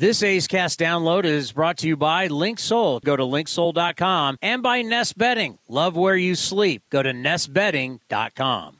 This A's Cast download is brought to you by LinkSoul. Go to linksoul.com and by Nest Bedding. Love where you sleep. Go to nestbedding.com.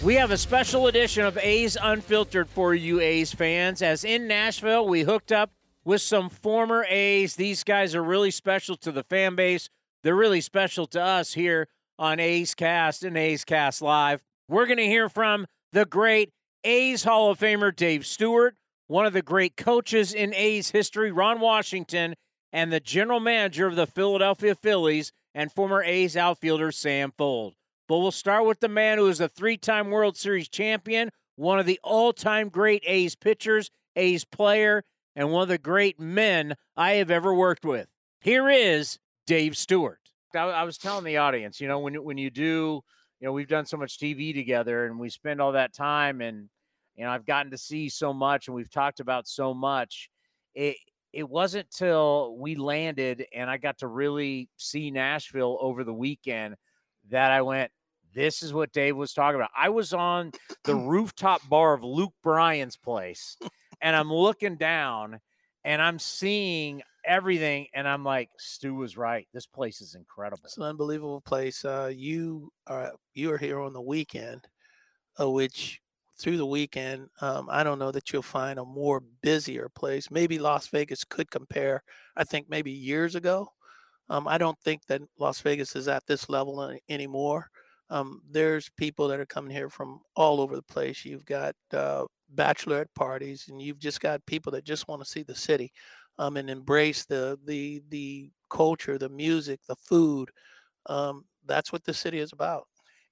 We have a special edition of A's Unfiltered for you A's fans. As in Nashville, we hooked up with some former A's. These guys are really special to the fan base. They're really special to us here on A's Cast and A's Cast Live. We're going to hear from the great A's Hall of Famer Dave Stewart, one of the great coaches in A's history, Ron Washington, and the general manager of the Philadelphia Phillies and former A's outfielder Sam Fuld. But we'll start with the man who is a three time World Series champion, one of the all time great A's pitchers, A's player, and one of the great men I have ever worked with. Here is Dave Stewart. I, was telling the audience, you know, when, when you do, you know, we've done so much TV together and we spend all that time and, you know, I've gotten to see so much and we've talked about so much. It, it wasn't till we landed and I got to really see Nashville over the weekend that I went, this is what Dave was talking about. I was on the rooftop bar of Luke Bryan's place and I'm looking down and I'm seeing everything and I'm like, Stu was right. This place is incredible. It's an unbelievable place. Uh, you are you are here on the weekend, uh, which through the weekend, um, I don't know that you'll find a more busier place. Maybe Las Vegas could compare. I think maybe years ago. Um, I don't think that Las Vegas is at this level any- anymore. Um, there's people that are coming here from all over the place. You've got uh, bachelorette parties, and you've just got people that just want to see the city um, and embrace the the the culture, the music, the food. Um, that's what the city is about.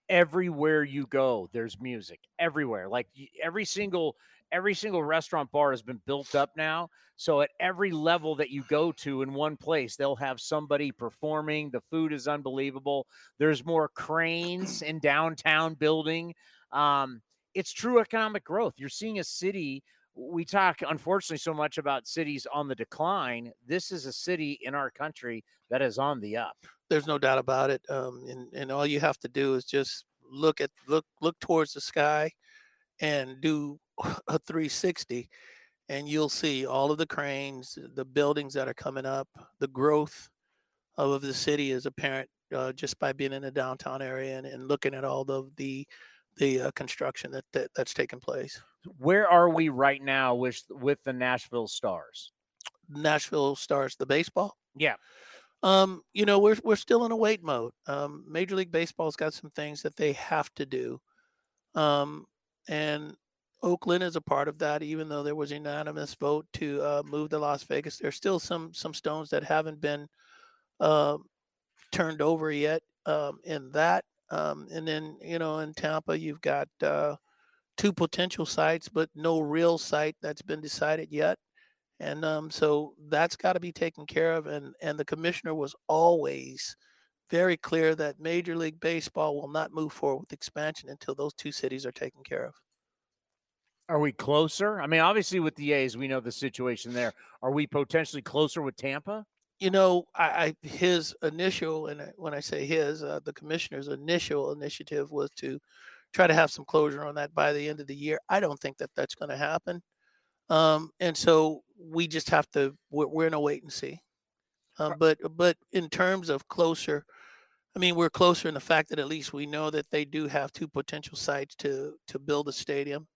everywhere you go there's music everywhere like every single every single restaurant bar has been built up now so at every level that you go to in one place they'll have somebody performing the food is unbelievable there's more cranes in downtown building um, it's true economic growth you're seeing a city we talk unfortunately so much about cities on the decline this is a city in our country that is on the up There's no doubt about it. Um, and and all you have to do is just look at look look towards the sky, and do a 360, and you'll see all of the cranes, the buildings that are coming up, the growth of the city is apparent uh, just by being in the downtown area and, and looking at all the the the uh, construction that, that that's taking place. where are we right now with with the Nashville Stars? Nashville Stars, the baseball. Yeah, Um, you know, we're we're still in a wait mode. Um, Major League Baseball's got some things that they have to do, um, and Oakland is a part of that. Even though there was a unanimous vote to uh, move to Las Vegas, there's still some some stones that haven't been uh, turned over yet um, in that. Um, and then you know, in Tampa, you've got uh, two potential sites, but no real site that's been decided yet and um, so that's got to be taken care of and and the commissioner was always very clear that major league baseball will not move forward with expansion until those two cities are taken care of are we closer? I mean, obviously with the A's, we know the situation there. Are we potentially closer with Tampa? you know i, I his initial and when i say his uh, the commissioner's initial initiative was to try to have some closure on that by the end of the year i don't think that that's going to happen um, and so we just have to we're, we're in a wait and see um, but but in terms of closer i mean we're closer in the fact that at least we know that they do have two potential sites to to build a stadium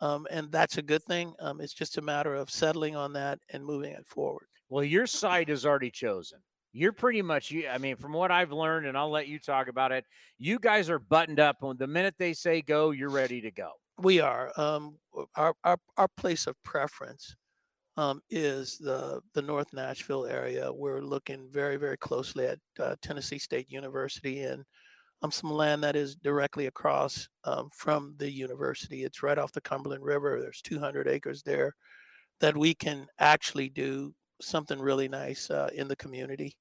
um, and that's a good thing um, it's just a matter of settling on that and moving it forward Well, your site is already chosen. You're pretty much. I mean, from what I've learned, and I'll let you talk about it. You guys are buttoned up. When the minute they say go, you're ready to go. We are. Um, our, our our place of preference um, is the the North Nashville area. We're looking very very closely at uh, Tennessee State University and um, some land that is directly across um, from the university. It's right off the Cumberland River. There's 200 acres there that we can actually do something really nice uh, in the community.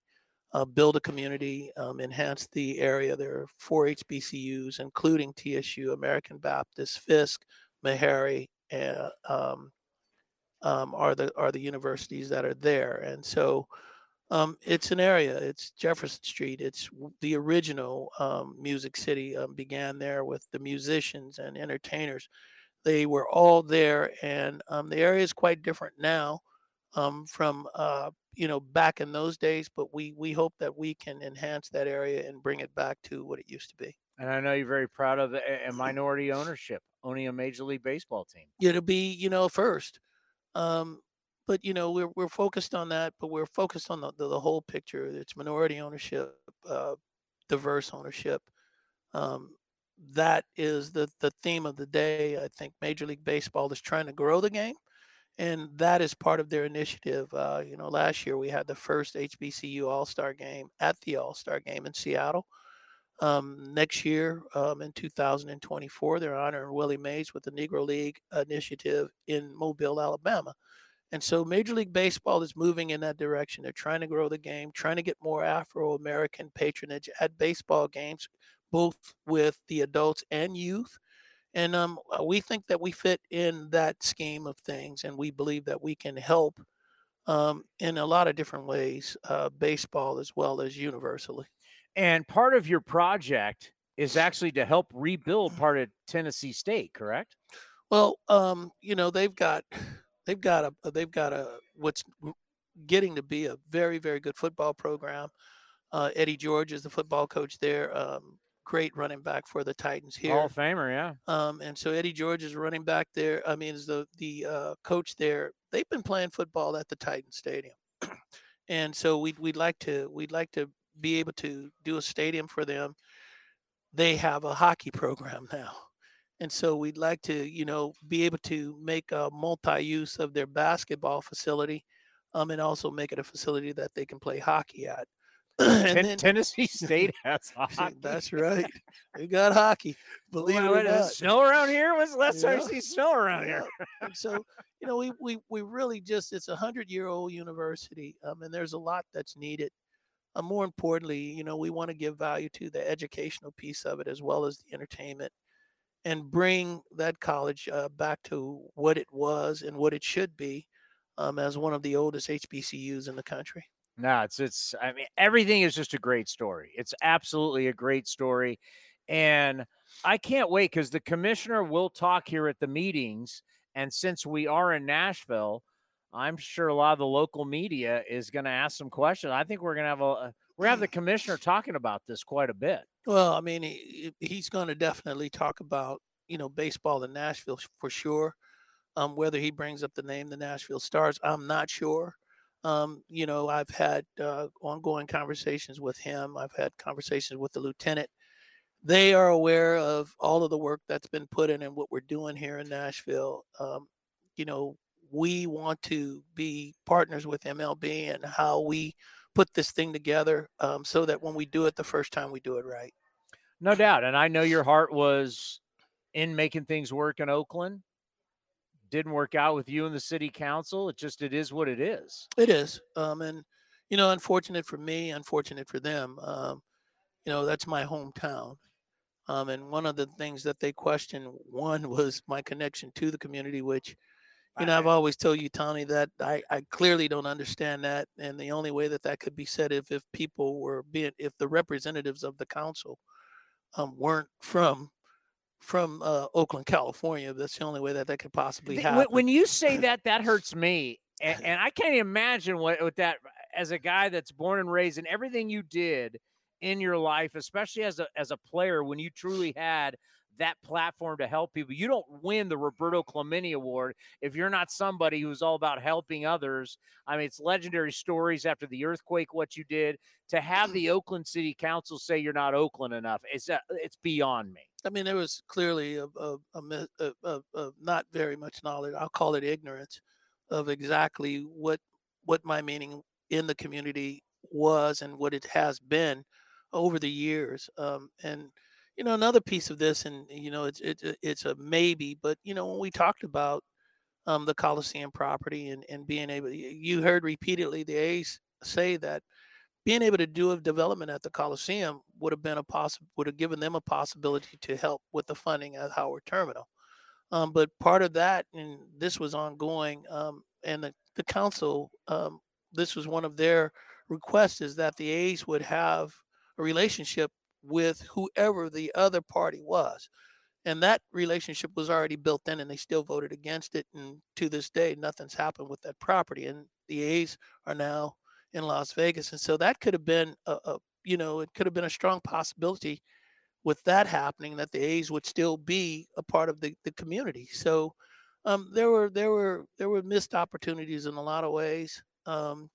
Uh, build a community, um, enhance the area. There are four HBCUs, including TSU, American Baptist, Fisk, Meharry, and um, um, are the are the universities that are there. And so um, it's an area. It's Jefferson Street. It's the original um, Music City. Um, began there with the musicians and entertainers. They were all there, and um, the area is quite different now um, from uh, you know back in those days. But we we hope that we can enhance that area and bring it back to what it used to be. And I know you're very proud of the a minority ownership, owning a major league baseball team. It'll be you know first. Um, but you know we're we're focused on that, but we're focused on the the, the whole picture. It's minority ownership, uh, diverse ownership. Um, that is the the theme of the day. I think Major League Baseball is trying to grow the game, and that is part of their initiative. Uh, you know, last year we had the first HBCU All Star game at the All Star game in Seattle. Um, next year, um, in 2024, they're honoring Willie Mays with the Negro League initiative in Mobile, Alabama. And so Major League Baseball is moving in that direction. They're trying to grow the game, trying to get more Afro American patronage at baseball games, both with the adults and youth. And um, uh, we think that we fit in that scheme of things, and we believe that we can help um, in a lot of different ways, uh, baseball as well as universally. And part of your project is actually to help rebuild part of Tennessee State, correct? Well, um, you know they've got they've got a they've got a what's getting to be a very very good football program. Uh, Eddie George is the football coach there. Um, great running back for the Titans here. Hall of Famer, yeah. Um, and so Eddie George is running back there. I mean, is the the uh, coach there. They've been playing football at the Titan Stadium, and so we'd we'd like to we'd like to be able to do a stadium for them. They have a hockey program now. And so we'd like to, you know, be able to make a multi-use of their basketball facility, um, and also make it a facility that they can play hockey at. Ten- then, Tennessee State has hockey. That's right. We got hockey. Believe well, it or not. Snow around here? Was last yeah. time see snow around yeah. here? and so, you know, we we we really just it's a hundred year old university, um, and there's a lot that's needed. Uh, more importantly, you know, we want to give value to the educational piece of it as well as the entertainment and bring that college uh, back to what it was and what it should be um, as one of the oldest HBCUs in the country. No, it's it's. I mean, everything is just a great story. It's absolutely a great story, and I can't wait because the commissioner will talk here at the meetings. And since we are in Nashville, I'm sure a lot of the local media is going to ask some questions. I think we're going to have a we're have the commissioner talking about this quite a bit. Well, I mean, he, he's going to definitely talk about you know baseball in Nashville for sure. Um, whether he brings up the name the Nashville Stars, I'm not sure. Um, you know, I've had uh, ongoing conversations with him. I've had conversations with the lieutenant. They are aware of all of the work that's been put in and what we're doing here in Nashville. Um, you know, we want to be partners with MLB and how we put this thing together um, so that when we do it the first time, we do it right. No doubt. And I know your heart was in making things work in Oakland. Didn't work out with you and the city council. It just, it is what it is. It is. Um, and, you know, unfortunate for me, unfortunate for them. Um, you know, that's my hometown. Um, and one of the things that they questioned, one was my connection to the community, which you know, I've always told you, Tony, that I, I clearly don't understand that, and the only way that that could be said if if people were being if the representatives of the council um, weren't from from uh, Oakland, California. That's the only way that that could possibly happen. When you say that, that hurts me, and, and I can't imagine what with that as a guy that's born and raised and everything you did in your life, especially as a as a player, when you truly had that platform to help people. You don't win the Roberto Clemente Award if you're not somebody who's all about helping others. I mean, it's legendary stories after the earthquake, what you did. To have the Oakland City Council say you're not Oakland enough, it's, uh, it's beyond me. I mean, there was clearly a, a, a, a, a not very much knowledge. I'll call it ignorance of exactly what what my meaning in the community was and what it has been over the years. Um, and you know another piece of this and you know it's it's it's a maybe but you know when we talked about um, the Coliseum property and, and being able. You heard repeatedly the A's say that being able to do a development at the Coliseum would have been a possible would have given them a possibility to help with the funding at Howard Terminal. Um, but part of that, and this was ongoing, um, and the, the council, um, this was one of their requests, is that the A's would have a relationship with whoever the other party was. And that relationship was already built in, and they still voted against it. And to this day, nothing's happened with that property. And the A's are now in Las Vegas, and so that could have been a, a you know it could have been a strong possibility with that happening that the A's would still be a part of the, the community. So um, there were there were there were missed opportunities in a lot of ways. Um,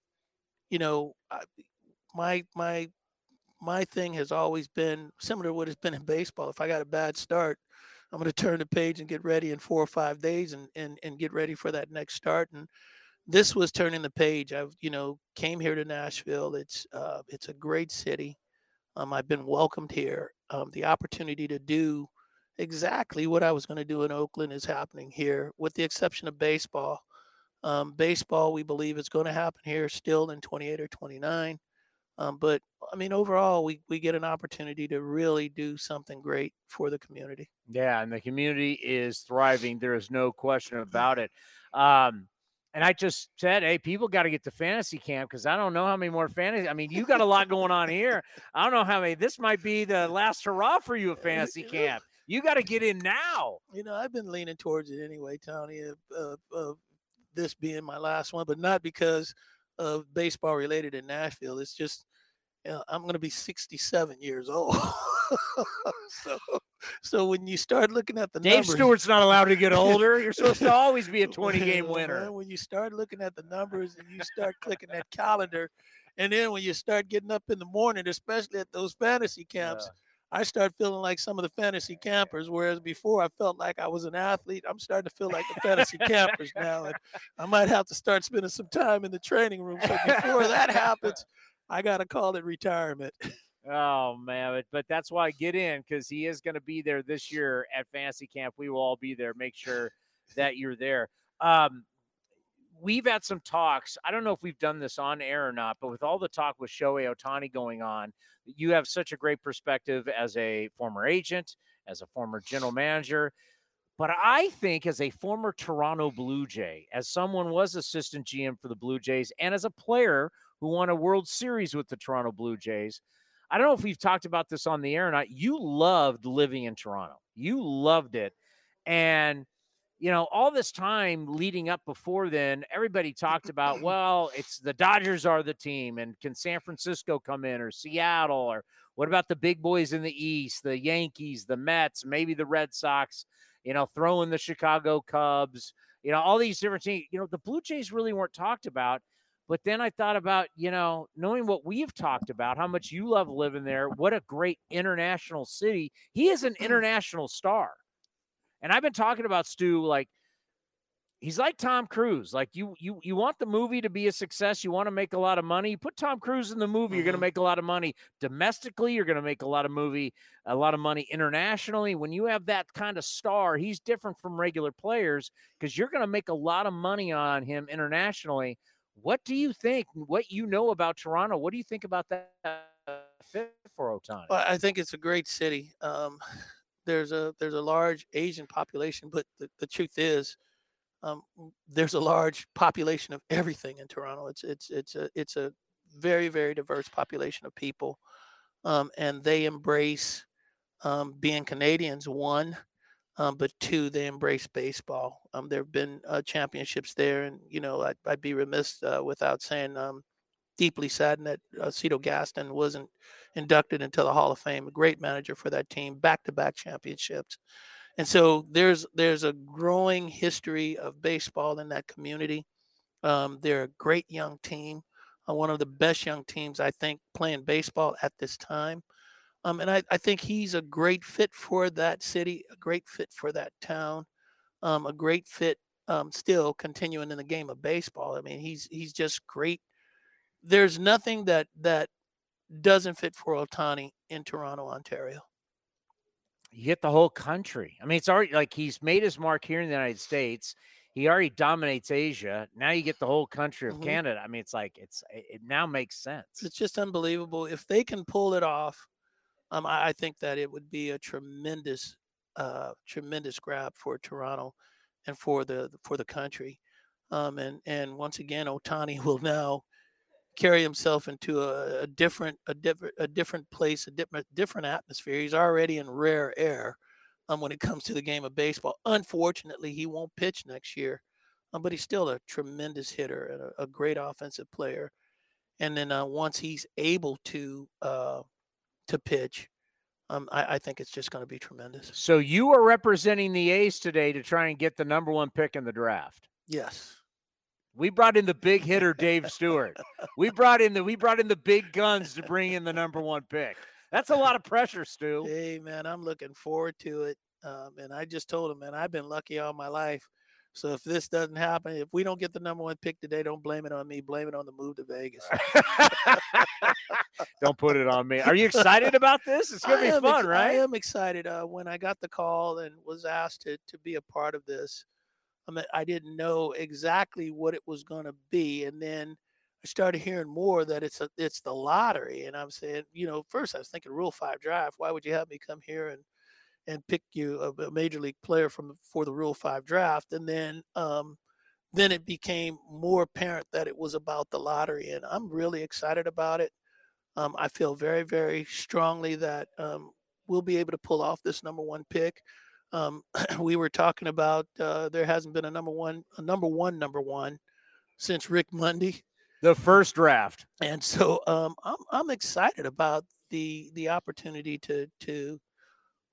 you know, I, my my my thing has always been similar to what it's been in baseball. If I got a bad start, I'm going to turn the page and get ready in four or five days and, and, and get ready for that next start. And this was turning the page. I've, you know, came here to Nashville. It's, uh, it's a great city. Um, I've been welcomed here. Um, the opportunity to do exactly what I was going to do in Oakland is happening here, with the exception of baseball. Um, baseball, we believe, is going to happen here still in 28 or 29. Um, but I mean, overall, we, we get an opportunity to really do something great for the community. Yeah, and the community is thriving. There is no question about it. Um, and I just said, hey, people got to get to fantasy camp because I don't know how many more fantasy. I mean, you got a lot going on here. I don't know how many. This might be the last hurrah for you at fantasy camp. You got to get in now. You know, I've been leaning towards it anyway, Tony. Uh, uh, this being my last one, but not because of baseball related in Nashville. It's just Uh, I'm going to be 67 years old. so, so when you start looking at the Dave numbers, Stewart's not allowed to get older. You're supposed to always be a 20 game winner. When you start looking at the numbers and you start clicking that calendar, and then when you start getting up in the morning, especially at those fantasy camps. Yeah. I start feeling like some of the fantasy campers, whereas before I felt like I was an athlete. I'm starting to feel like the fantasy campers now, and I might have to start spending some time in the training room. So before that happens, I got to call it retirement. Oh man, but, but that's why get in because he is going to be there this year at fantasy camp. We will all be there. Make sure that you're there. Um, we've had some talks. I don't know if we've done this on air or not, but with all the talk with Shohei Ohtani going on, you have such a great perspective as a former agent, as a former general manager. But I think as a former Toronto Blue Jay, as someone was assistant GM for the Blue Jays, and as a player who won a World Series with the Toronto Blue Jays, I don't know if we've talked about this on the air or not. You loved living in Toronto. You loved it. And, you know, all this time leading up before then, everybody talked about, well, it's the Dodgers are the team, and can San Francisco come in or Seattle? Or what about the big boys in the East, the Yankees, the Mets, maybe the Red Sox, you know, throwing the Chicago Cubs, you know, all these different teams. You know, the Blue Jays really weren't talked about. But then I thought about, you know, knowing what we've talked about, how much you love living there, what a great international city. He is an international star. And I've been talking about Stu like he's like Tom Cruise. Like you you you want the movie to be a success, you want to make a lot of money. You put Tom Cruise in the movie, mm-hmm. you're going to make a lot of money domestically, you're going to make a lot of movie a lot of money internationally. When you have that kind of star, he's different from regular players because you're going to make a lot of money on him internationally. What do you think? What you know about Toronto? What do you think about that fit for Ohtani? Well, I think it's a great city. Um, there's a there's a large Asian population, but the, the truth is, um, there's a large population of everything in Toronto. It's it's it's a it's a very very diverse population of people, um, and they embrace um, being Canadians. One, um, but two, they embrace baseball. Um, there have been uh, championships there, and you know I'd, I'd be remiss uh, without saying um, deeply saddened that uh, Cito Gaston wasn't inducted into the Hall of Fame. A great manager for that team, back-to-back championships, and so there's there's a growing history of baseball in that community. Um, they're a great young team, uh, one of the best young teams I think playing baseball at this time. Um, and I, I think he's a great fit for that city, a great fit for that town, um, a great fit um, still continuing in the game of baseball. I mean, he's he's just great. There's nothing that that doesn't fit for Ohtani in Toronto, Ontario. You get the whole country. I mean, it's already like he's made his mark here in the United States. he already dominates Asia. Now you get the whole country of Mhm. Canada. I mean, it's like it's it it now makes sense. It's just unbelievable. If they can pull it off, um, I, I think that it would be a tremendous, uh, tremendous grab for Toronto and for the for the country. Um, and and once again, Ohtani will now carry himself into a, a different a different a different place, a different different atmosphere. He's already in rare air um, when it comes to the game of baseball. Unfortunately, he won't pitch next year, um, but he's still a tremendous hitter and a, a great offensive player. And then uh, once he's able to uh, to pitch, um, I, I think it's just going to be tremendous. So you are representing the A's today to try and get the number one pick in the draft. Yes. We brought in the big hitter Dave Stewart. We brought in the we brought in the big guns to bring in the number one pick. That's a lot of pressure, Stu. Hey man, I'm looking forward to it. Um, and I just told him, man, I've been lucky all my life. So if this doesn't happen, if we don't get the number one pick today, don't blame it on me. Blame it on the move to Vegas. Don't put it on me. Are you excited about this? It's gonna I be fun, ex- I am excited. Uh, when I got the call and was asked to to be a part of this, I mean, I didn't know exactly what it was going to be, and then I started hearing more that it's a it's the lottery, and I'm saying, you know, first I was thinking Rule Five draft. Why would you have me come here and and pick you a, a major league player from for the Rule Five draft? And then um, then it became more apparent that it was about the lottery, and I'm really excited about it. Um, I feel very, very strongly that um, we'll be able to pull off this number one pick. Um, we were talking about uh, there hasn't been a number one, a number one, number one since Rick Monday, The first draft. and so um, I'm I'm excited about the the opportunity to to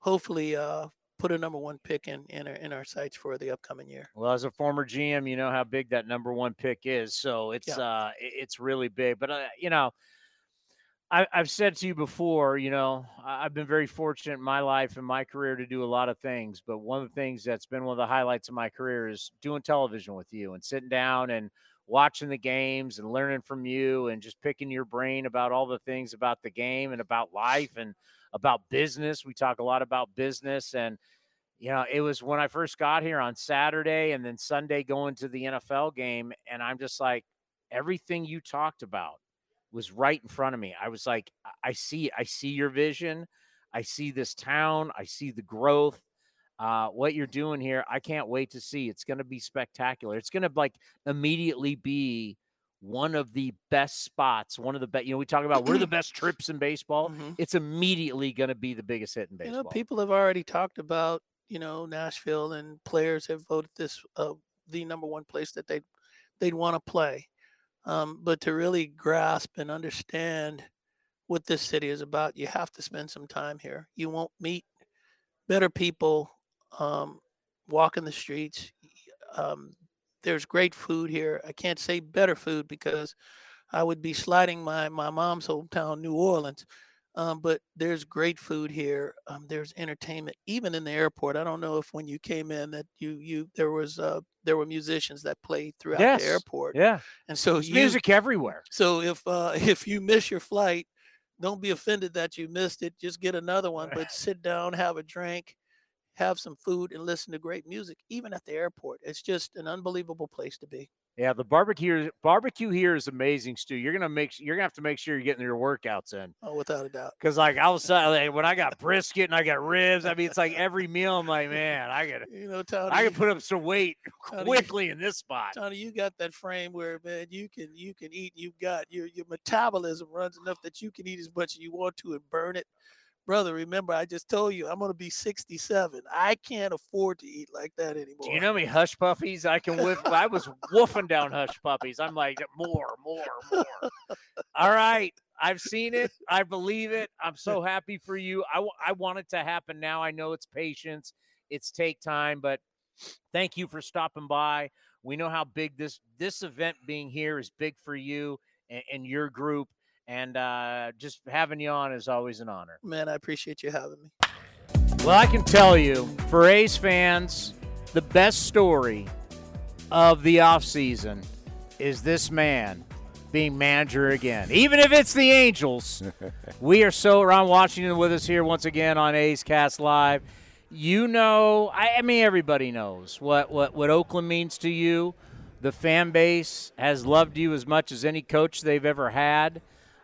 hopefully uh, put a number one pick in in our, in our sights for the upcoming year. Well, as a former GM, you know how big that number one pick is. So it's Yeah. uh it's really big. But uh, you know, I, I've said to you before, you know, I've been very fortunate in my life and my career to do a lot of things. But one of the things that's been one of the highlights of my career is doing television with you and sitting down and watching the games and learning from you and just picking your brain about all the things about the game and about life and about business. We talk a lot about business and you know, it was when I first got here on Saturday and then Sunday going to the NFL game. And I'm just like, everything you talked about was right in front of me. I was like, I- see, I see your vision. I see this town. I see the growth. Uh, what you're doing here, I can't wait to see. It's going to be spectacular. It's going to like immediately be one of the best spots, one of the best. You know, we talk about we're the best trips in baseball. Mhm. It's immediately going to be the biggest hit in You baseball. know, people have already talked about, you know, Nashville and players have voted this uh, the number one place that they they'd want to play. Um, but to really grasp and understand what this city is about, you have to spend some time here. You won't meet better people um, walking the streets. Um, there's great food here. I can't say better food because I would be sliding my my mom's hometown, New Orleans. Um, but there's great food here. Um, there's entertainment, even in the airport. I don't know if when you came in that you you there was uh, there were musicians that played throughout Yes. the airport, yeah. and so There's you music everywhere. so if uh, if you miss your flight, don't be offended that you missed it. Just get another one, but sit down, have a drink, have some food, and listen to great music, even at the airport. It's just an unbelievable place to be. Yeah, the barbecue barbecue here is amazing, Stu. You're gonna make you're gonna have to make sure you're getting your workouts in. Oh, without a doubt. Cause like I was like, when I got brisket and I got ribs, I mean it's like every meal I'm like, man, I gotta You know, Tony. I can put up some weight Tony, quickly in this spot. Tony, you got that frame where man, you can you can eat. You've got your your metabolism runs enough that you can eat as much as you want to and burn it. Brother, remember I just told you I'm gonna be 67. I can't afford to eat like that anymore. Do you know me, hush puppies I can whiff? I was woofing down hush puppies. I'm like, more, more, more. All right. I've seen it. I believe it. I'm so happy for you. I, w- I want it to happen now. I know it's patience, it's take time, but thank you for stopping by. We know how big this this event being here is big for you and, and your group. And uh, just having you on is always an honor. Man, I appreciate you having me. Well, I can tell you, for A's fans, the best story of the offseason is this man being manager again. Even if it's the Angels, we are so Ron Washington with us here once again on A's Cast Live. you know, I, I mean, everybody knows what, what, what Oakland means to you. The fan base has loved you as much as any coach they've ever had.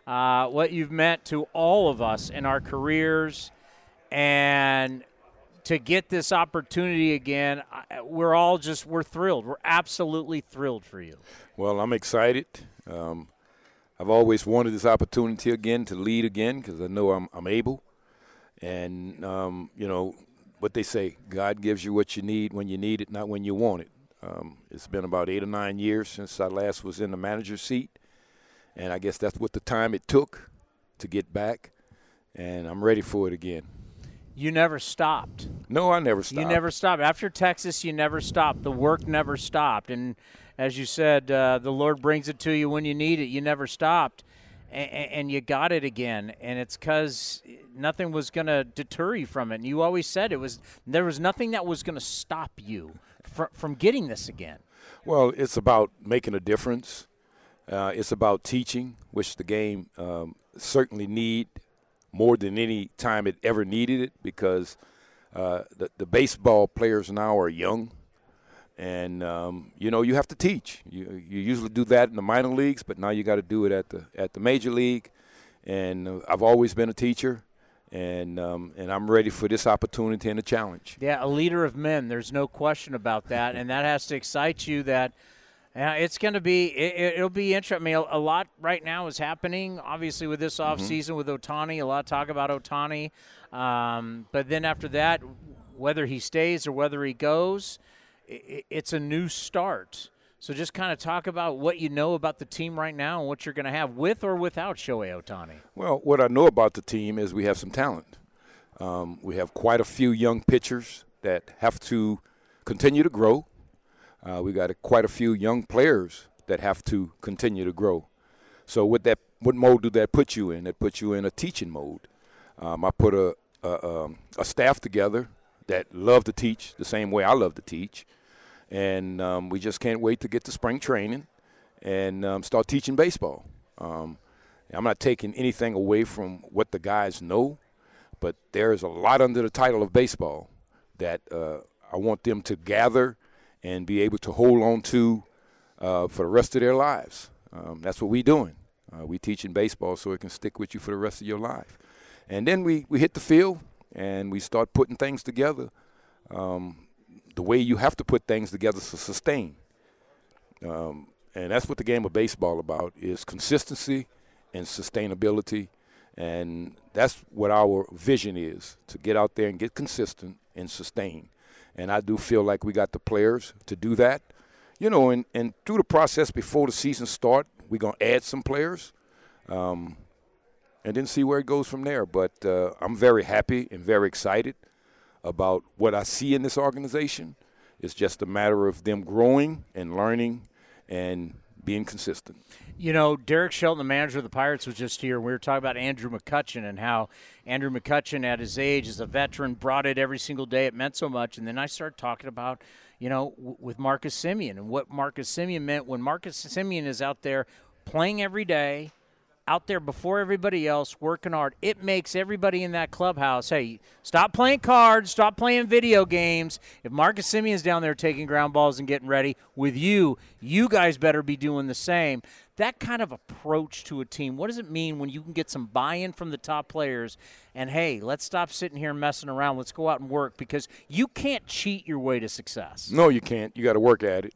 Uh, what you've meant to all of us in our careers, and to get this opportunity again, we're all just we're thrilled. We're absolutely thrilled for you. Well, I'm excited. Um, I've always wanted this opportunity again to lead again because I know I'm, I'm able. And um, you know what they say: God gives you what you need when you need it, not when you want it. Um, it's been about eight or nine years since I last was in the manager's seat, and I guess that's what the time it took to get back. And I'm ready for it again. You never stopped. No, I never stopped. You never stopped. After Texas, you never stopped. The work never stopped. And as you said, uh, the Lord brings it to you when you need it. You never stopped. And, and you got it again. And it's because nothing was going to deter you from it. And you always said it was there was nothing that was going to stop you from, from getting this again. Well, it's about making a difference. Uh, it's about teaching, which the game um, certainly need more than any time it ever needed it because uh, the, the baseball players now are young. And um, you know you have to teach. You, you usually do that in the minor leagues, but now you got to do it at the at the major league. And uh, I've always been a teacher, and um, and I'm ready for this opportunity and the challenge. Yeah, a leader of men. There's no question about that, and that has to excite you. That yeah, it's going to be it, will be interesting. I mean, a, a, lot right now is happening. Obviously, with this off season mm-hmm. with Ohtani, a lot of talk about Ohtani. Um, but then after that, whether he stays or whether he goes, it, it's a new start. So just kind of talk about what you know about the team right now and what you're going to have with or without Shohei Ohtani. Well, what I know about the team is we have some talent. Um, we have quite a few young pitchers that have to continue to grow uh, we got a, quite a few young players that have to continue to grow. So what that what mode do that put you in? That puts you in a teaching mode. Um, I put a, a, um, a staff together that love to teach the same way I love to teach, and um, we just can't wait to get to spring training and um, start teaching baseball. Um, I'm not taking anything away from what the guys know, but there is a lot under the title of baseball that uh, I want them to gather and be able to hold on to uh, for the rest of their lives. Um, that's what we're doing. Uh, we teach in baseball so it can stick with you for the rest of your life. And then we, we hit the field and we start putting things together um, the way you have to put things together to sustain. Um, and that's what the game of baseball about is consistency and sustainability. And that's what our vision is to get out there and get consistent and sustain and I do feel like we got the players to do that. You know, and, and through the process before the season start, we're gonna add some players, um, and then see where it goes from there. But uh, I'm very happy and very excited about what I see in this organization. It's just a matter of them growing and learning and being consistent. You know, Derek Shelton, the manager of the Pirates, was just here. We were talking about Andrew McCutchen and how Andrew McCutchen, at his age, as a veteran, brought it every single day. It meant so much. And then I started talking about, you know, w- with Marcus Semien and what Marcus Semien meant when Marcus Semien is out there playing every day – out there before everybody else, working hard. It makes everybody in that clubhouse, hey, stop playing cards, stop playing video games. If Marcus Semien's down there taking ground balls and getting ready with you, you guys better be doing the same. That kind of approach to a team, what does it mean when you can get some buy in from the top players and, hey, let's stop sitting here messing around. Let's go out and work because you can't cheat your way to success. No, you can't. You got to work at it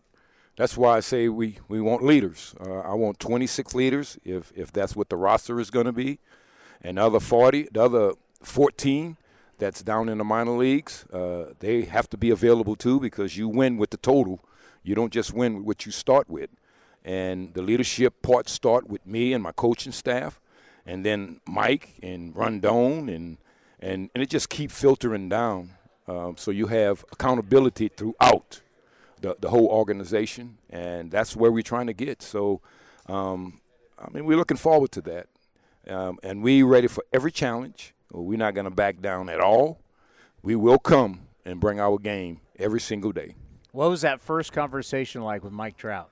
that's why I say we, we want leaders. Uh, I want 26 leaders if, if that's what the roster is going to be. And the other 40, the other 14 that's down in the minor leagues, uh, they have to be available too because you win with the total. You don't just win with what you start with. And the leadership part start with me and my coaching staff, and then Mike and Rendon, and and, and it just keep filtering down. Um, so you have accountability throughout the, the whole organization, and that's where we're trying to get. So, um, I mean, we're looking forward to that, um, and we ready for every challenge. We're not going to back down at all. We will come and bring our game every single day. What was that first conversation like with Mike Trout?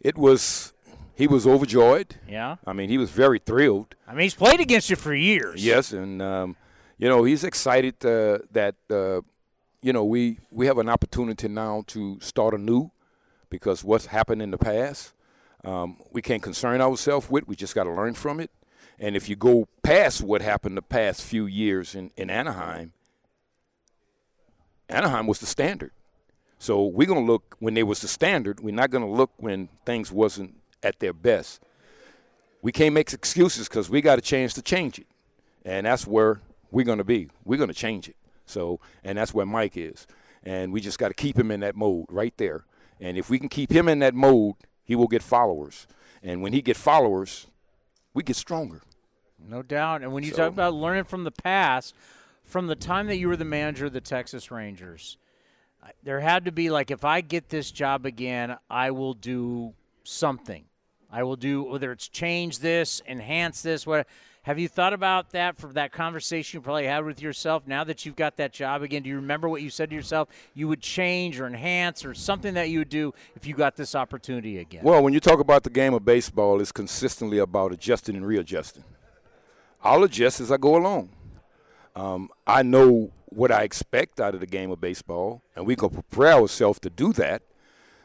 It was he was overjoyed. Yeah. I mean, he was very thrilled. I mean, he's played against you for years. Yes, and um, you know, he's excited uh, that uh, you know we we have an opportunity now to start anew because what's happened in the past um, we can't concern ourselves with. We just got to learn from it. And if you go past what happened the past few years in, in Anaheim, Anaheim was the standard. So we're going to look when they was the standard. We're not going to look when things wasn't at their best. We can't make excuses because we got a chance to change it, and that's where we're going to be. We're going to change it. So, and that's where Mike is, and we just got to keep him in that mode right there. And if we can keep him in that mode, he will get followers. And when he get followers, we get stronger. No doubt. And when you So- talk about learning from the past, from the time that you were the manager of the Texas Rangers, there had to be like, if I get this job again, I will do something. I will do whether it's change this, enhance this. What have you thought about that for that conversation you probably had with yourself? Now that you've got that job again, do you remember what you said to yourself? You would change or enhance or something that you would do if you got this opportunity again. Well, when you talk about the game of baseball, it's consistently about adjusting and readjusting. I'll adjust as I go along. Um, I know what I expect out of the game of baseball, and we can prepare ourselves to do that.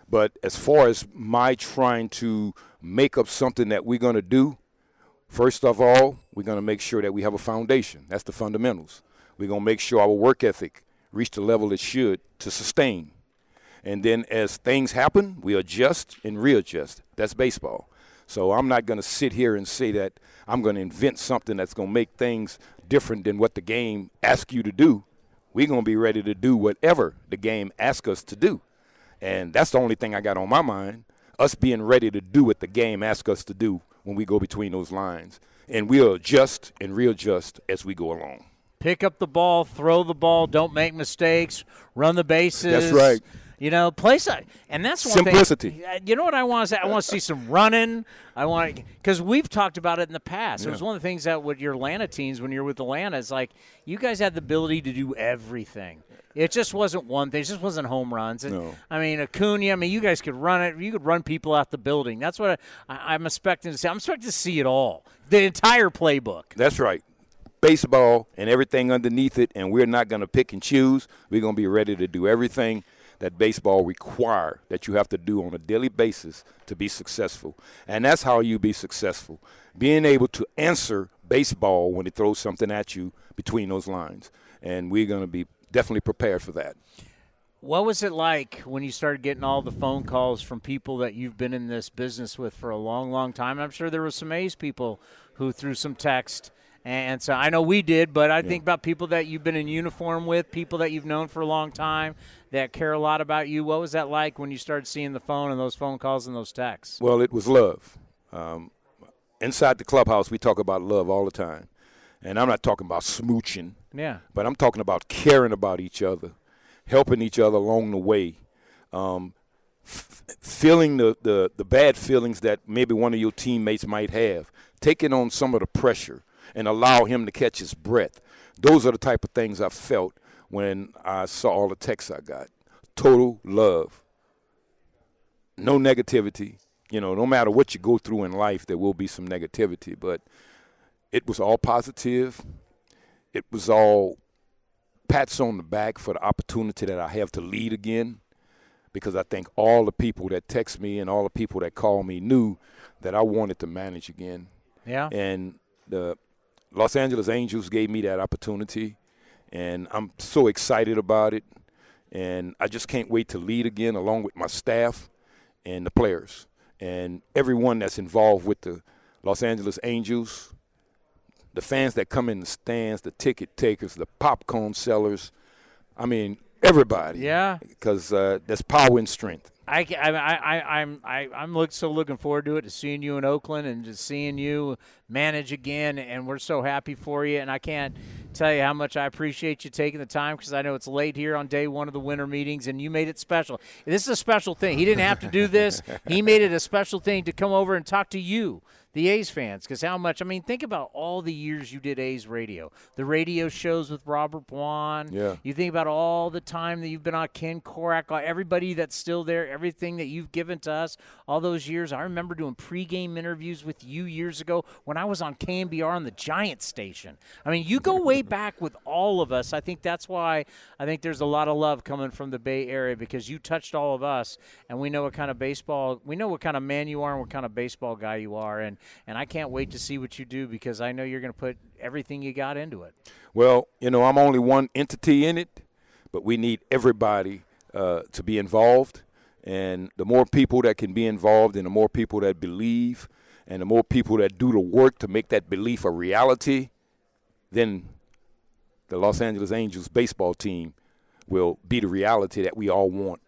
But as far as my trying to make up something that we're going to do, first of all, we're going to make sure that we have a foundation. That's the fundamentals. We're going to make sure our work ethic reach the level it should to sustain. And then as things happen, we adjust and readjust. That's baseball. So I'm not going to sit here and say that I'm going to invent something that's going to make things different than what the game asks you to do. We're going to be ready to do whatever the game asks us to do. And that's the only thing I got on my mind. Us being ready to do what the game asks us to do when we go between those lines. And we'll adjust and readjust as we go along. pick up the ball, throw the ball, don't make mistakes, run the bases. That's right. You know, play side, and that's one Simplicity. Thing, Uh, you know what I want to say? I want to see some running. I want because we've talked about it in the past. It was one of the things that with your Atlanta teams when you're with Atlanta is like you guys had the ability to do everything. It just wasn't one thing. It just wasn't home runs. And, No. I mean, Acuna. I mean, you guys could run it. You could run people out the building. That's what I, I'm expecting to see. I'm expecting to see it all, the entire playbook. That's right. Baseball and everything underneath it, and we're not going to pick and choose. We're going to be ready to do everything that baseball require that you have to do on a daily basis to be successful. And that's how you be successful. Being able to answer baseball when it throws something at you between those lines. And we're going to be definitely prepared for that. What was it like when you started getting all the phone calls from people that you've been in this business with for a long, long time? I'm sure there were some A's people who threw some text. And so I know we did, but I think about people that you've been in uniform with, people that you've known for a long time that care a lot about you. What was that like when you started seeing the phone and those phone calls and those texts? Well, it was love. Um, inside the clubhouse, we talk about love all the time. And I'm not talking about smooching. Yeah. but I'm talking about caring about each other, helping each other along the way, um, f- feeling the, the, the bad feelings that maybe one of your teammates might have, taking on some of the pressure and allow him to catch his breath. Those are the type of things I felt when I saw all the texts I got. Total love. No negativity. You know, no matter what you go through in life, there will be some negativity, but it was all positive it was all pats on the back for the opportunity that I have to lead again because I think all the people that text me and all the people that call me knew that I wanted to manage again. Yeah. And the Los Angeles Angels gave me that opportunity and I'm so excited about it and I just can't wait to lead again along with my staff and the players and everyone that's involved with the Los Angeles Angels the fans that come in the stands, the ticket takers, the popcorn sellers. I mean, everybody. Yeah. Because uh, there's power and strength. I, I, I, I'm I, I'm look, so looking forward to it to seeing you in Oakland and just seeing you manage again, and we're so happy for you. And I can't tell you how much I appreciate you taking the time because I know it's late here on day one of the winter meetings, and you made it special. This is a special thing. He didn't have to do this. he made it a special thing to come over and talk to you, the A's fans because how much I mean think about all the years you did A's radio. The radio shows with Robert Buan. Yeah. you think about all the time that you've been on Ken Korach uh, everybody that's still there everything that you've given to us all those years. I remember doing pregame interviews with you years ago when I was on KNBR on the Giant station. I mean you go way back with all of us. I think that's why I think there's a lot of love coming from the Bay Area because you touched all of us and we know what kind of baseball we know what kind of man you are and what kind of baseball guy you are. And and I can't wait to see what you do because I know you're going to put everything you got into it. Well, you know, I'm only one entity in it, but we need everybody uh, to be involved. And the more people that can be involved, and the more people that believe, and the more people that do the work to make that belief a reality, then the Los Angeles Angels baseball team will be the reality that we all want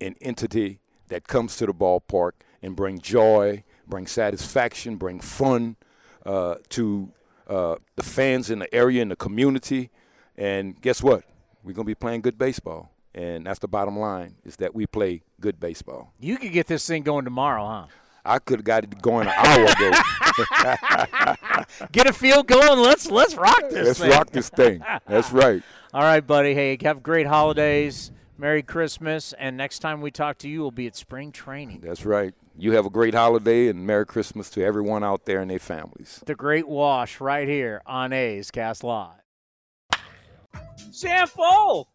an entity that comes to the ballpark and bring joy, bring satisfaction, bring fun uh, to uh, the fans in the area in the community. And guess what? We're gonna be playing good baseball, and that's the bottom line: is that we play good baseball. You could get this thing going tomorrow, huh? I could have got it going an hour ago. Get a field going. Let's let's rock this. Let's thing. rock this thing. That's right. All right, buddy. Hey, have great holidays. Merry Christmas. And next time we talk to you, we'll be at spring training. That's right. You have a great holiday and Merry Christmas to everyone out there and their families. The Great Wash right here on A's Cast Live. Sam Fuld,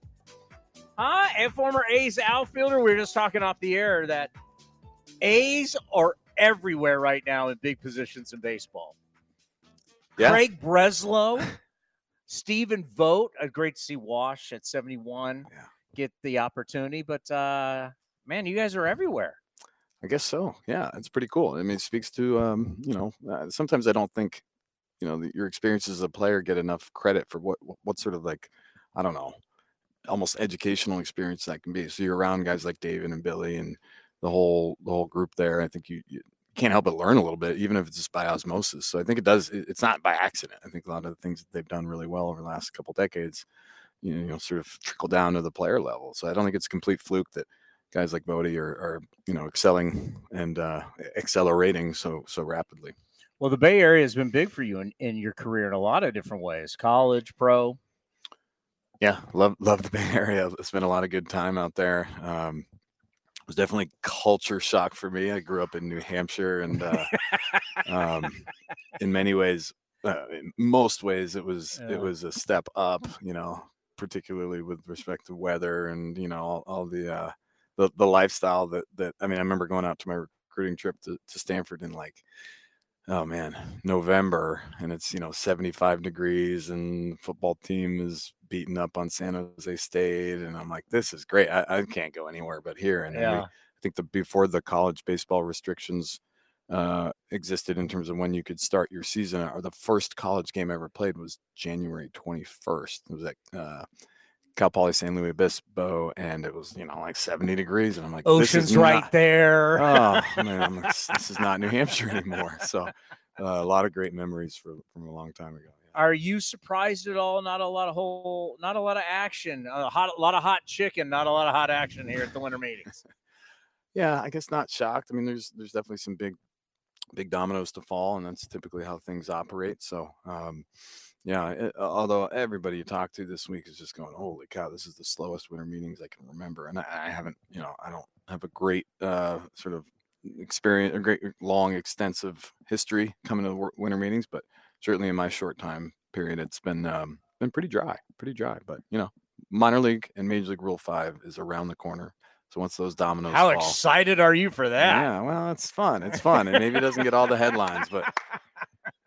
huh? And former A's outfielder. We were just talking off the air that A's are everywhere right now in big positions in baseball. Yeah. Craig Breslow, Stephen Vogt. Great to see Wash at 71 Yeah. Get the opportunity. But, uh, man, you guys are everywhere. I guess so. Yeah, it's pretty cool. I mean, it speaks to um, you know, uh, sometimes I don't think, you know, your experiences as a player get enough credit for what what, what sort of like, I don't know, almost educational experience that can be. So you're around guys like David and Billy and the whole the whole group there. I think you, you can't help but learn a little bit, even if it's just by osmosis. So I think it does. It's not by accident. I think a lot of the things that they've done really well over the last couple decades, you know, sort of trickle down to the player level. So I don't think it's a complete fluke that guys like Bodie are, are you know excelling and uh, accelerating so so rapidly. Well, the Bay Area has been big for you in, in your career in a lot of different ways college, pro. Yeah, love love the Bay Area. I Spent a lot of good time out there. Um, it was definitely culture shock for me. I grew up in New Hampshire, and uh, um, in many ways, uh, in most ways, it was Yeah. it was a step up. You know, particularly with respect to weather and you know all, all the uh, the the lifestyle that that I mean. I remember going out to my recruiting trip to, to Stanford in like oh man november and it's you know 75 degrees and the football team is beating up on san jose state and i'm like this is great i, I can't go anywhere but here and then we- i think the before the college baseball restrictions uh, existed in terms of when you could start your season or the first college game i ever played was january 21st it was at uh, cal poly san luis obispo and it was you know like 70 degrees and i'm like this is Ocean's right not- there. oh man, I'm like, this is not New Hampshire anymore. So uh, a lot of great memories for, from a long time ago. yeah. Are you surprised at all? Not a lot of whole, not a lot of action. A hot, a lot of hot chicken. Not a lot of hot action here at the winter meetings. Yeah, I guess not shocked. I mean, there's there's definitely some big big dominoes to fall, and that's typically how things operate. So um, yeah, it, although everybody you talk to this week is just going, holy cow, this is the slowest winter meetings I can remember, and I, I haven't, you know, I don't have a great uh, sort of experience, a great long extensive history coming to winter meetings, but certainly in my short time period, it's been um, been pretty dry, pretty dry. But you know, minor league and major league Rule Five is around the corner. So once those dominoes How fall, excited are you for that? yeah, well, it's fun. It's fun, and maybe it doesn't get all the headlines, but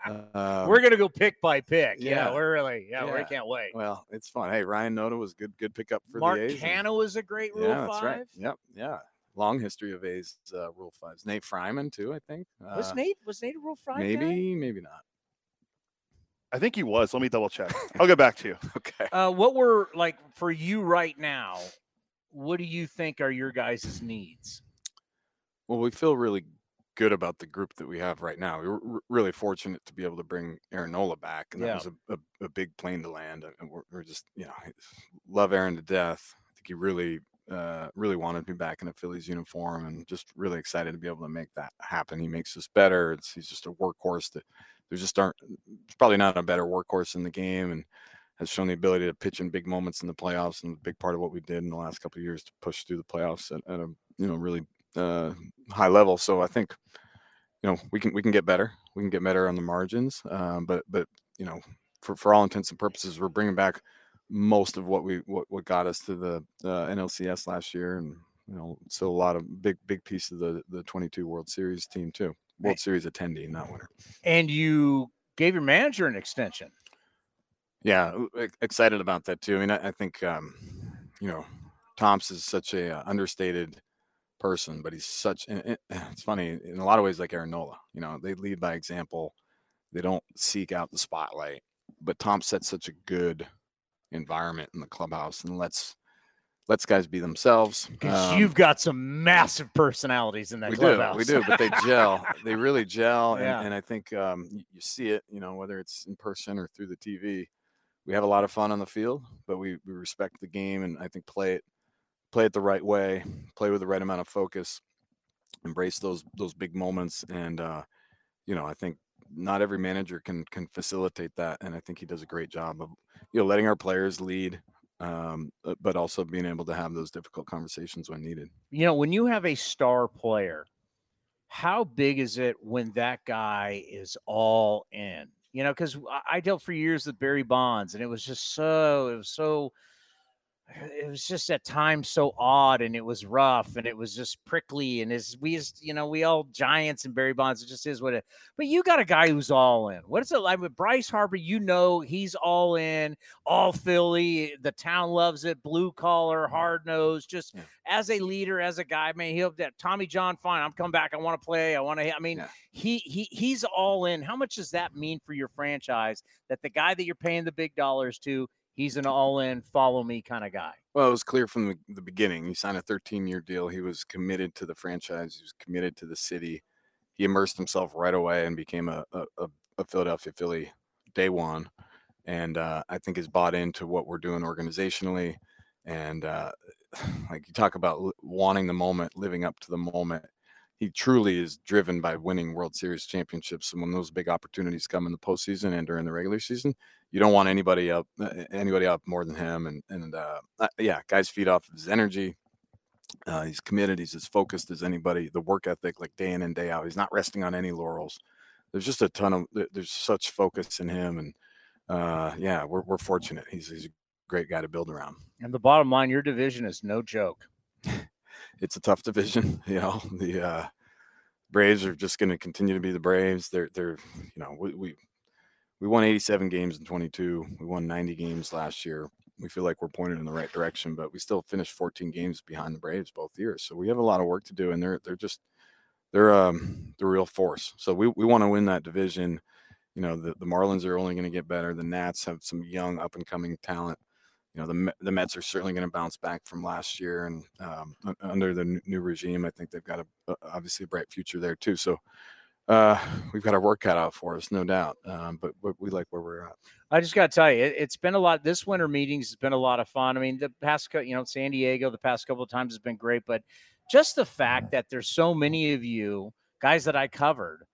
uh, we're gonna go pick by pick. Yeah, yeah. we're really, yeah, we can't wait. well, it's fun. Hey, Ryan Noda was good, good pickup for Mark the A's. and- Cano is a great Rule yeah, Five. that's right. Yep, yeah. Long history of A's uh, Rule Fives. Nate Freiman too, I think. Was Uh, Nate was Nate a Rule Five? guy? maybe, maybe not. I think he was. Let me double check. I'll get back to you. Okay. Uh, what were like for you right now? What do you think are your guys' needs? Well, we feel really good about the group that we have right now. We were really fortunate to be able to bring Aaron Nola back, and Yeah. that was a, a, a big plane to land. And we're, we're just, you know, love Aaron to death. I think he really uh, really wanted me back in a Phillies uniform, and just really excited to be able to make that happen. He makes us better. It's he's just a workhorse that there just aren't. There's probably not a better workhorse in the game, and has shown the ability to pitch in big moments in the playoffs, and a big part of what we did in the last couple of years to push through the playoffs at, at a you know really uh, high level. So I think you know we can we can get better. We can get better on the margins, um, but but you know for for all intents and purposes, we're bringing back most of what we what, what got us to the uh, NLCS last year, and you know still a lot of big big piece of the the 22 World Series team too. World Series attendee, not winner. And you gave your manager an extension. Yeah, excited about that too. I mean, I, I think um, you know Tom's is such a uh, understated person, but he's such. It, it's funny in a lot of ways, like Aaron Nola. You know, they lead by example. They don't seek out the spotlight. But Tom sets such a good environment in the clubhouse and lets lets guys be themselves. Because um, you've got some massive personalities in that we clubhouse. do, we do, but they gel. they really gel, yeah. and, and, I think um, you, you, see it. You know, whether it's in person or through the TV, we have a lot of fun on the field, but we we respect the game, and I think play it play it the right way, play with the right amount of focus, embrace those those big moments, and uh, you know, I think not every manager can can facilitate that, and I think he does a great job of you know letting our players lead, um, but also being able to have those difficult conversations when needed. You know, when you have a star player, how big is it when that guy is all in? You know, because I dealt for years with Barry Bonds, and it was just so it was so it was just at times so odd and it was rough and it was just prickly and as we just you know we all giants and Barry Bonds it just is what it but you got a guy who's all in what is it like with Bryce Harper you know he's all in all Philly the town loves it blue collar hard nose just yeah. as a leader as a guy man he'll that Tommy John fine I'm coming back I want to play I want to I mean yeah. he he he's all in how much does that mean for your franchise that the guy that you're paying the big dollars to he's an all-in follow me kind of guy. Well it was clear from the, the beginning he signed a 13-year deal he was committed to the franchise he was committed to the city. He immersed himself right away and became a, a, a philadelphia philly day one and uh, i think has bought into what we're doing organizationally and uh, like you talk about wanting the moment living up to the moment he truly is driven by winning World Series championships. And when those big opportunities come in the postseason and during the regular season, you don't want anybody up anybody up more than him. And and uh, uh, yeah, guys feed off of his energy. Uh, he's committed. He's as focused as anybody. The work ethic, like day in and day out. He's not resting on any laurels. There's just a ton of there's such focus in him, and uh, yeah, we're we're fortunate. He's he's a great guy to build around. And the bottom line, your division is no joke. it's a tough division. You know the uh, Braves are just going to continue to be the Braves. They're they're you know we, we we won 87 games in 22. We won 90 games last year. We feel like we're pointed in the right direction, but we still finished 14 games behind the Braves both years. So we have a lot of work to do, and they're they're just they're um the real force. So we we want to win that division. You know the the Marlins are only going to get better. The Nats have some young up and coming talent. You know the the Mets are certainly going to bounce back from last year, and um, under the new regime, I think they've got a, obviously a bright future there too. So uh, we've got our work cut out for us, no doubt. Um, but, but we like where we're at. I just got to tell you, it, has been a lot. This winter meetings has been a lot of fun. I mean, the past, you know, San Diego, the past couple of times has been great, but just the fact that there's so many of you guys that I covered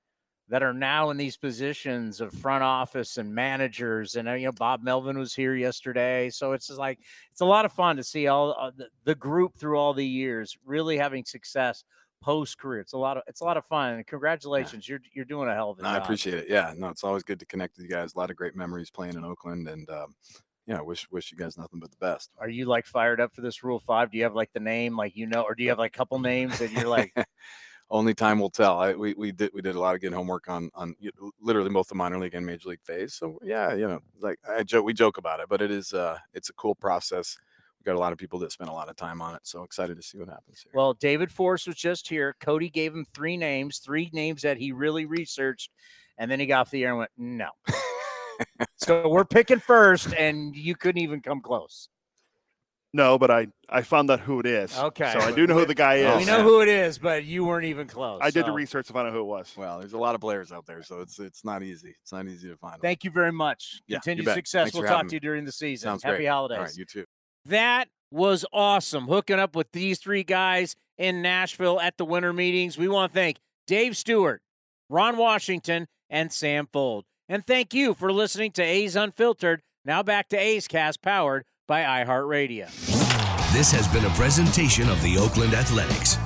that are now in these positions of front office and managers. And, uh, you know, Bob Melvin was here yesterday. So it's just like, it's a lot of fun to see all uh, the, the group through all the years really having success post career. It's a lot of it's a lot of fun. And congratulations, yeah. you're you're doing a hell of a no, job. I appreciate it. Yeah, no, it's always good to connect with you guys. A lot of great memories playing in Oakland, and um, yeah, wish wish you guys nothing but the best. Are you like fired up for this Rule Five? Do you have like the name, like you know, or do you have like a couple names that you're like? Only time will tell. I, we, we did we did a lot of good homework on on literally both the minor league and major league phase. So yeah, you know, like I joke we joke about it, but it is uh it's a cool process we've got a lot of people that spend a lot of time on it. So excited to see what happens here. Well, David Forst was just here. Cody gave him three names, three names that he really researched, and then he got off the air and went, "No." so we're picking first, and you couldn't even come close. No, but I I found out who it is. Okay, so I do know who the guy is. We know who it is, but you weren't even close. I did the research to find out who it was. Well, there's a lot of players out there, so it's it's not easy. It's not easy to find. Thank them. you very much. Yeah, Continued success. Thanks we'll talk to you during the season. Sounds Happy great. holidays. All right, you too. That was awesome. Hooking up with these three guys in Nashville at the winter meetings. We want to thank Dave Stewart, Ron Washington, and Sam Fuld. And thank you for listening to A's Unfiltered. Now back to A's Cast powered by iHeartRadio. This has been a presentation of the Oakland Athletics.